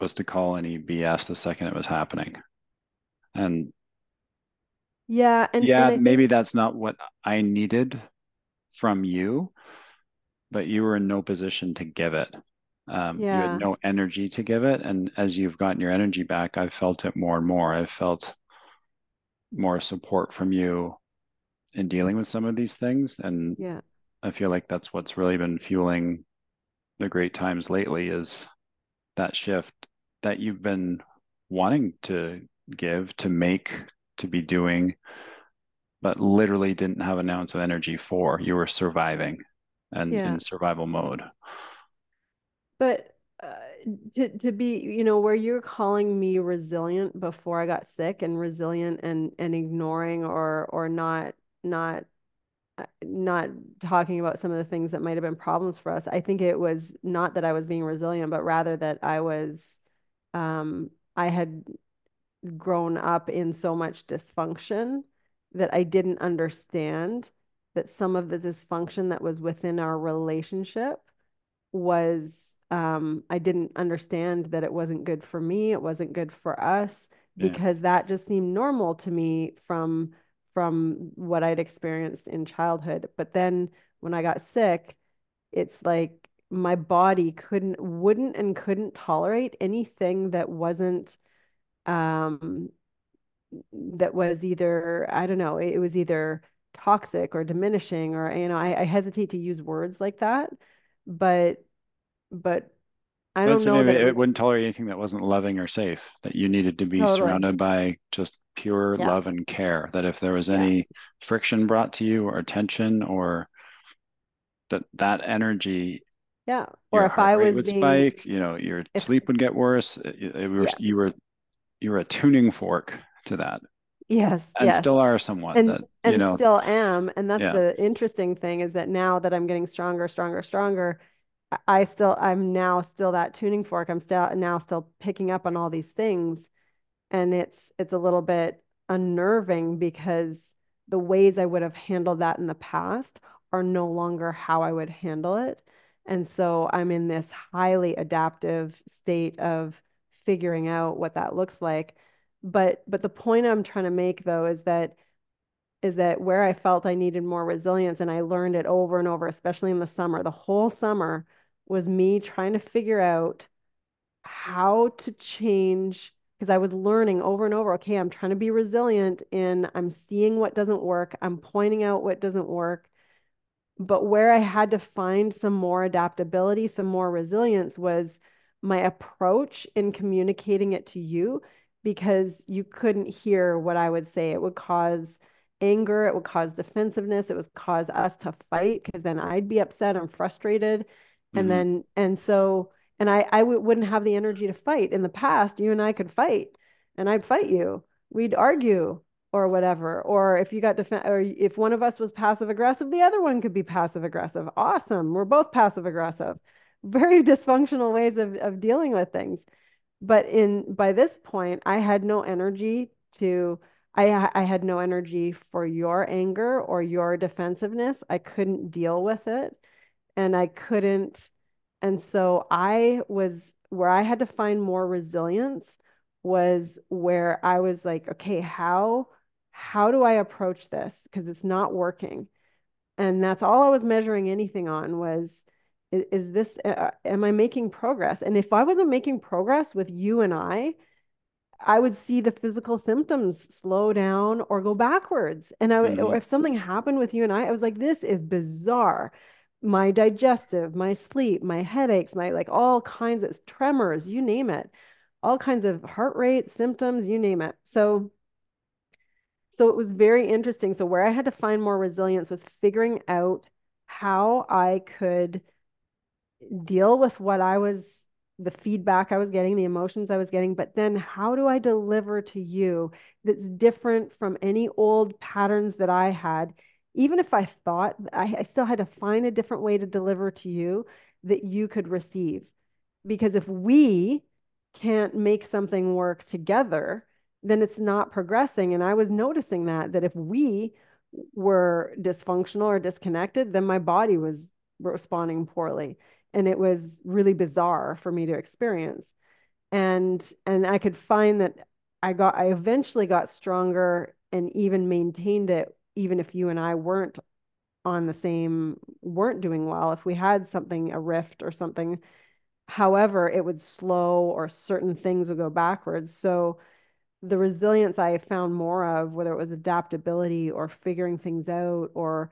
[SPEAKER 3] was to call any BS the second it was happening. And
[SPEAKER 2] Yeah, and and
[SPEAKER 3] yeah,
[SPEAKER 2] I
[SPEAKER 3] maybe
[SPEAKER 2] think
[SPEAKER 3] that's not what I needed from you, but you were in no position to give it. Um, you had no energy to give it. And as you've gotten your energy back, I've felt it more and more. I've felt more support from you in dealing with some of these things. And
[SPEAKER 2] yeah,
[SPEAKER 3] I feel like that's what's really been fueling the great times lately is that shift that you've been wanting to give, to make, to be doing, but literally didn't have an ounce of energy for. You were surviving and
[SPEAKER 2] yeah.
[SPEAKER 3] in survival mode.
[SPEAKER 2] But uh, to to be, you know, where you're calling me resilient before I got sick and resilient and and ignoring or or not not uh, not talking about some of the things that might have been problems for us. I think it was not that I was being resilient, but rather that I was um I had grown up in so much dysfunction that I didn't understand that some of the dysfunction that was within our relationship was um, I didn't understand that it wasn't good for me, it wasn't good for us
[SPEAKER 3] Yeah.
[SPEAKER 2] because that just seemed normal to me from from what I'd experienced in childhood. But then when I got sick, it's like my body couldn't wouldn't and couldn't tolerate anything that wasn't um that was either I don't know, it was either toxic or diminishing or you know, I, I hesitate to use words like that, but but I don't know that it
[SPEAKER 3] it wouldn't tolerate anything that wasn't loving or safe, that you needed to be
[SPEAKER 2] totally.
[SPEAKER 3] surrounded by just pure
[SPEAKER 2] Yeah.
[SPEAKER 3] love and care. That if there was
[SPEAKER 2] Yeah.
[SPEAKER 3] any friction brought to you or tension or that that energy,
[SPEAKER 2] Yeah. Or if I was
[SPEAKER 3] would
[SPEAKER 2] being
[SPEAKER 3] spike, you know, your
[SPEAKER 2] if
[SPEAKER 3] sleep would get worse. It, it were,
[SPEAKER 2] yeah.
[SPEAKER 3] you were you were a tuning fork to that
[SPEAKER 2] Yes,
[SPEAKER 3] and
[SPEAKER 2] yes.
[SPEAKER 3] still are somewhat
[SPEAKER 2] And
[SPEAKER 3] that, you
[SPEAKER 2] and
[SPEAKER 3] know,
[SPEAKER 2] still am. And that's
[SPEAKER 3] yeah.
[SPEAKER 2] the interesting thing is that now that I'm getting stronger, stronger, stronger, I I still I'm now still that tuning fork. I'm still now still picking up on all these things. And it's it's a little bit unnerving because the ways I would have handled that in the past are no longer how I would handle it. And so I'm in this highly adaptive state of figuring out what that looks like. But but the point I'm trying to make though is that is that where I felt I needed more resilience and I learned it over and over, especially in the summer, the whole summer was me trying to figure out how to change because I was learning over and over, okay, I'm trying to be resilient in I'm seeing what doesn't work, I'm pointing out what doesn't work. But where I had to find some more adaptability, some more resilience was my approach in communicating it to you because you couldn't hear what I would say. It would cause anger, it would cause defensiveness, it would cause us to fight because then I'd be upset and frustrated. And
[SPEAKER 3] hmm
[SPEAKER 2] then, and so, and I, I w- wouldn't have the energy to fight. In the past, you and I could fight and I'd fight you. We'd argue or whatever. Or if you got defense, or if one of us was passive aggressive, the other one could be passive aggressive. Awesome. We're both passive aggressive. Very [laughs] dysfunctional ways of, of dealing with things. But in by this point, I had no energy to I I had no energy for your anger or your defensiveness. I couldn't deal with it and I couldn't and so I was where I had to find more resilience was where I was like, okay, how how do I approach this? Because it's not working. And that's all I was measuring anything on was is, is this uh, am I making progress? And if I wasn't making progress with you and I, I would see the physical symptoms slow down or go backwards. And I, mm-hmm. if something happened with you and I, I was like, this is bizarre. My digestive, my sleep, my headaches, my like all kinds of tremors, you name it all kinds of heart rate symptoms, you name it. So so it was very interesting. So where I had to find more resilience was figuring out how I could deal with what I was the feedback I was getting, the emotions I was getting, but then how do I deliver to you that's different from any old patterns that I had? Even if I thought I, I still had to find a different way to deliver to you that you could receive. Because if we can't make something work together, then it's not progressing. And I was noticing that, that if we were dysfunctional or disconnected, then my body was responding poorly. And it was really bizarre for me to experience. And and I could find that I got I eventually got stronger and even maintained it, even if you and I weren't on the same weren't doing well. If we had something, a rift or something However, it would slow or certain things would go backwards. So the resilience I found more of, whether it was adaptability or figuring things out or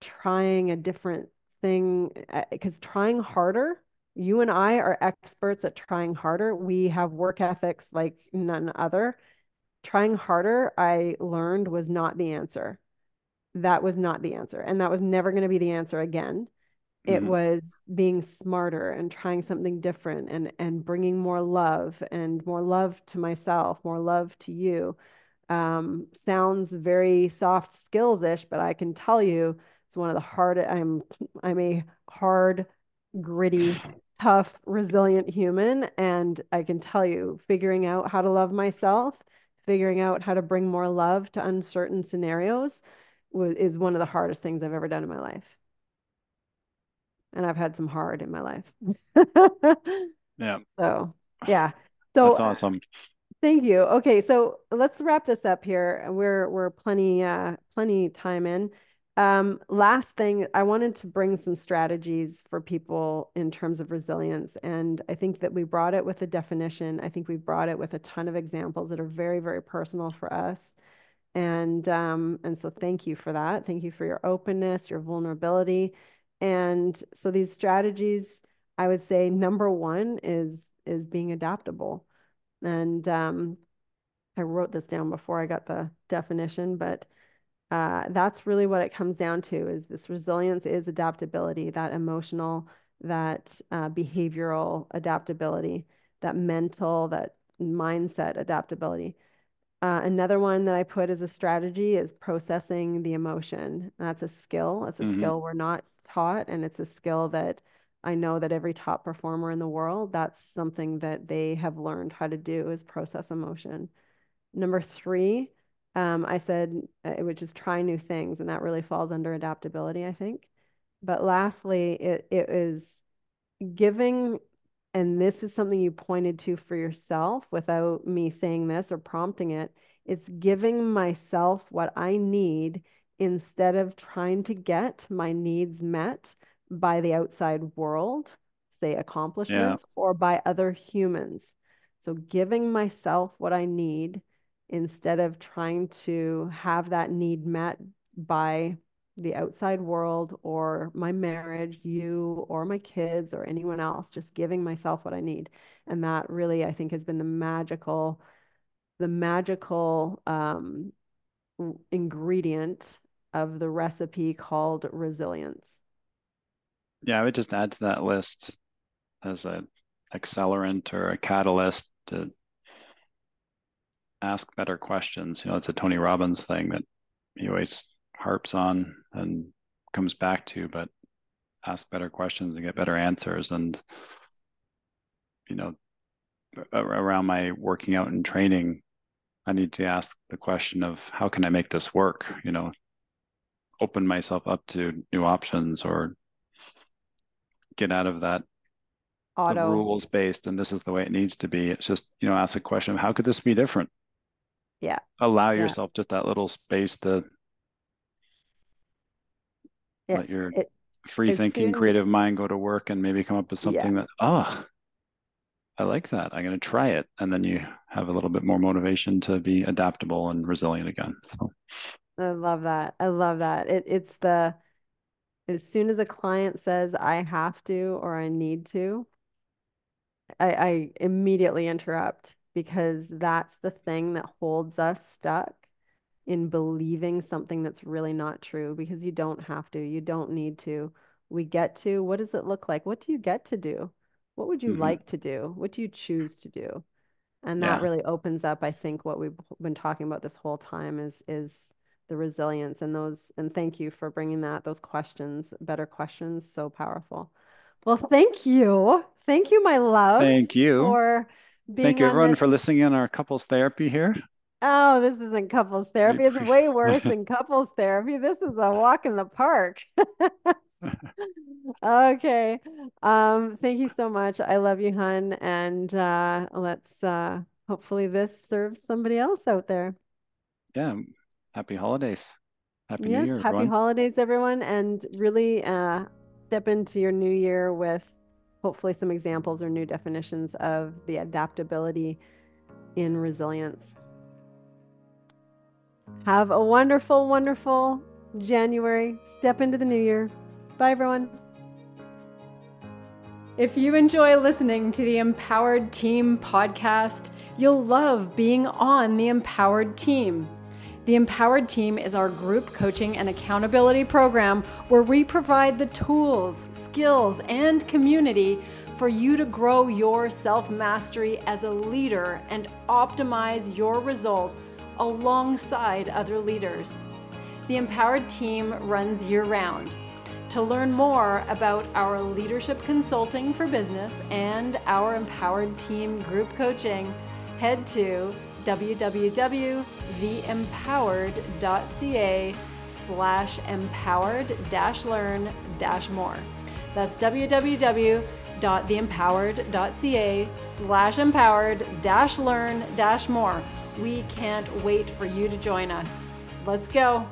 [SPEAKER 2] trying a different thing, because uh, trying harder, you and I are experts at trying harder. We have work ethics like none other. Trying harder, I learned was not the answer. That was not the answer. And that was never going to be the answer again. It mm-hmm. was being smarter and trying something different and and bringing more love and more love to myself, more love to you. Um, sounds very soft skills ish, but I can tell you it's one of the hard. I'm I'm a hard, gritty, tough, resilient human, and I can tell you, figuring out how to love myself, figuring out how to bring more love to uncertain scenarios, is one of the hardest things I've ever done in my life and I've had some hard in my life.
[SPEAKER 3] yeah. [laughs]
[SPEAKER 2] So, yeah. So
[SPEAKER 3] That's awesome.
[SPEAKER 2] Thank you. Okay, so let's wrap this up here. We're we're plenty uh plenty time in. Um, last thing, I wanted to bring some strategies for people in terms of resilience. And I think that we brought it with a definition. I think we brought it with a ton of examples that are very, very personal for us. And um, and so thank you for that. Thank you for your openness, your vulnerability. And so these strategies, I would say number one is is being adaptable. And um, I wrote this down before I got the definition, but uh, that's really what it comes down to is this resilience is adaptability, that emotional, that uh, behavioral adaptability, that mental, that mindset adaptability. Uh, another one that I put as a strategy is processing the emotion. That's a skill. It's a mm-hmm. skill we're not taught, and it's a skill that I know that every top performer in the world, that's something that they have learned how to do is process emotion. Number three, um, I said, uh, which is try new things, and that really falls under adaptability, I think. But lastly, it, it is giving, and this is something you pointed to for yourself without me saying this or prompting it, it's giving myself what I need instead of trying to get my needs met by the outside world, say accomplishments, yeah. or by other humans. So giving myself what I need instead of trying to have that need met by the outside world or my marriage, you or my kids or anyone else, just giving myself what I need. And that really, I think, has been the magical, the magical um, ingredient of the recipe called resilience.
[SPEAKER 3] Yeah, I would just add to that list as an accelerant or a catalyst to ask better questions. You know, it's a Tony Robbins thing that he always harps on and comes back to, but ask better questions and get better answers. And, you know, around my working out and training, I need to ask the question of how can I make this work? You know, open myself up to new options or get out of that
[SPEAKER 2] Auto.
[SPEAKER 3] rules based and this is the way it needs to be. It's just, you know, ask the question of how could this be different?
[SPEAKER 2] Yeah.
[SPEAKER 3] Allow
[SPEAKER 2] yeah.
[SPEAKER 3] yourself just that little space to
[SPEAKER 2] it,
[SPEAKER 3] let your
[SPEAKER 2] it,
[SPEAKER 3] free thinking, soon, creative mind go to work and maybe come up with something yeah. that, oh, I like that. I'm going to try it. And then you have a little bit more motivation to be adaptable and resilient again. So
[SPEAKER 2] I love that. I love that. It, it's the, as soon as a client says, I have to or I need to, I, I immediately interrupt because that's the thing that holds us stuck in believing something that's really not true because you don't have to, you don't need to. We get to, what does it look like? What do you get to do? What would you mm-hmm. like to do? What do you choose to do? And that yeah. really opens up, I think, what we've been talking about this whole time is is the resilience and those and thank you for bringing that those questions better questions so powerful well thank you thank you my love
[SPEAKER 3] thank you
[SPEAKER 2] for
[SPEAKER 3] thank you everyone this. for listening in our couples therapy here
[SPEAKER 2] oh this isn't couples therapy it's way worse than [laughs] couples therapy this is a walk in the park [laughs] okay um thank you so much i love you hun and uh let's uh hopefully this serves somebody else out there
[SPEAKER 3] yeah happy holidays. Happy
[SPEAKER 2] yes,
[SPEAKER 3] New Year.
[SPEAKER 2] Happy
[SPEAKER 3] everyone.
[SPEAKER 2] holidays, everyone. And really uh, step into your new year with hopefully some examples or new definitions of the adaptability in resilience. Have a wonderful, wonderful January. Step into the new year. Bye, everyone.
[SPEAKER 4] If you enjoy listening to the Empowered Team podcast, you'll love being on the Empowered Team. The Empowered Team is our group coaching and accountability program where we provide the tools, skills, and community for you to grow your self mastery as a leader and optimize your results alongside other leaders. The Empowered Team runs year round. To learn more about our leadership consulting for business and our Empowered Team group coaching, head to www.theempowered.ca slash empowered dash learn dash more. That's www.theempowered.ca slash empowered dash learn dash more. We can't wait for you to join us. Let's go.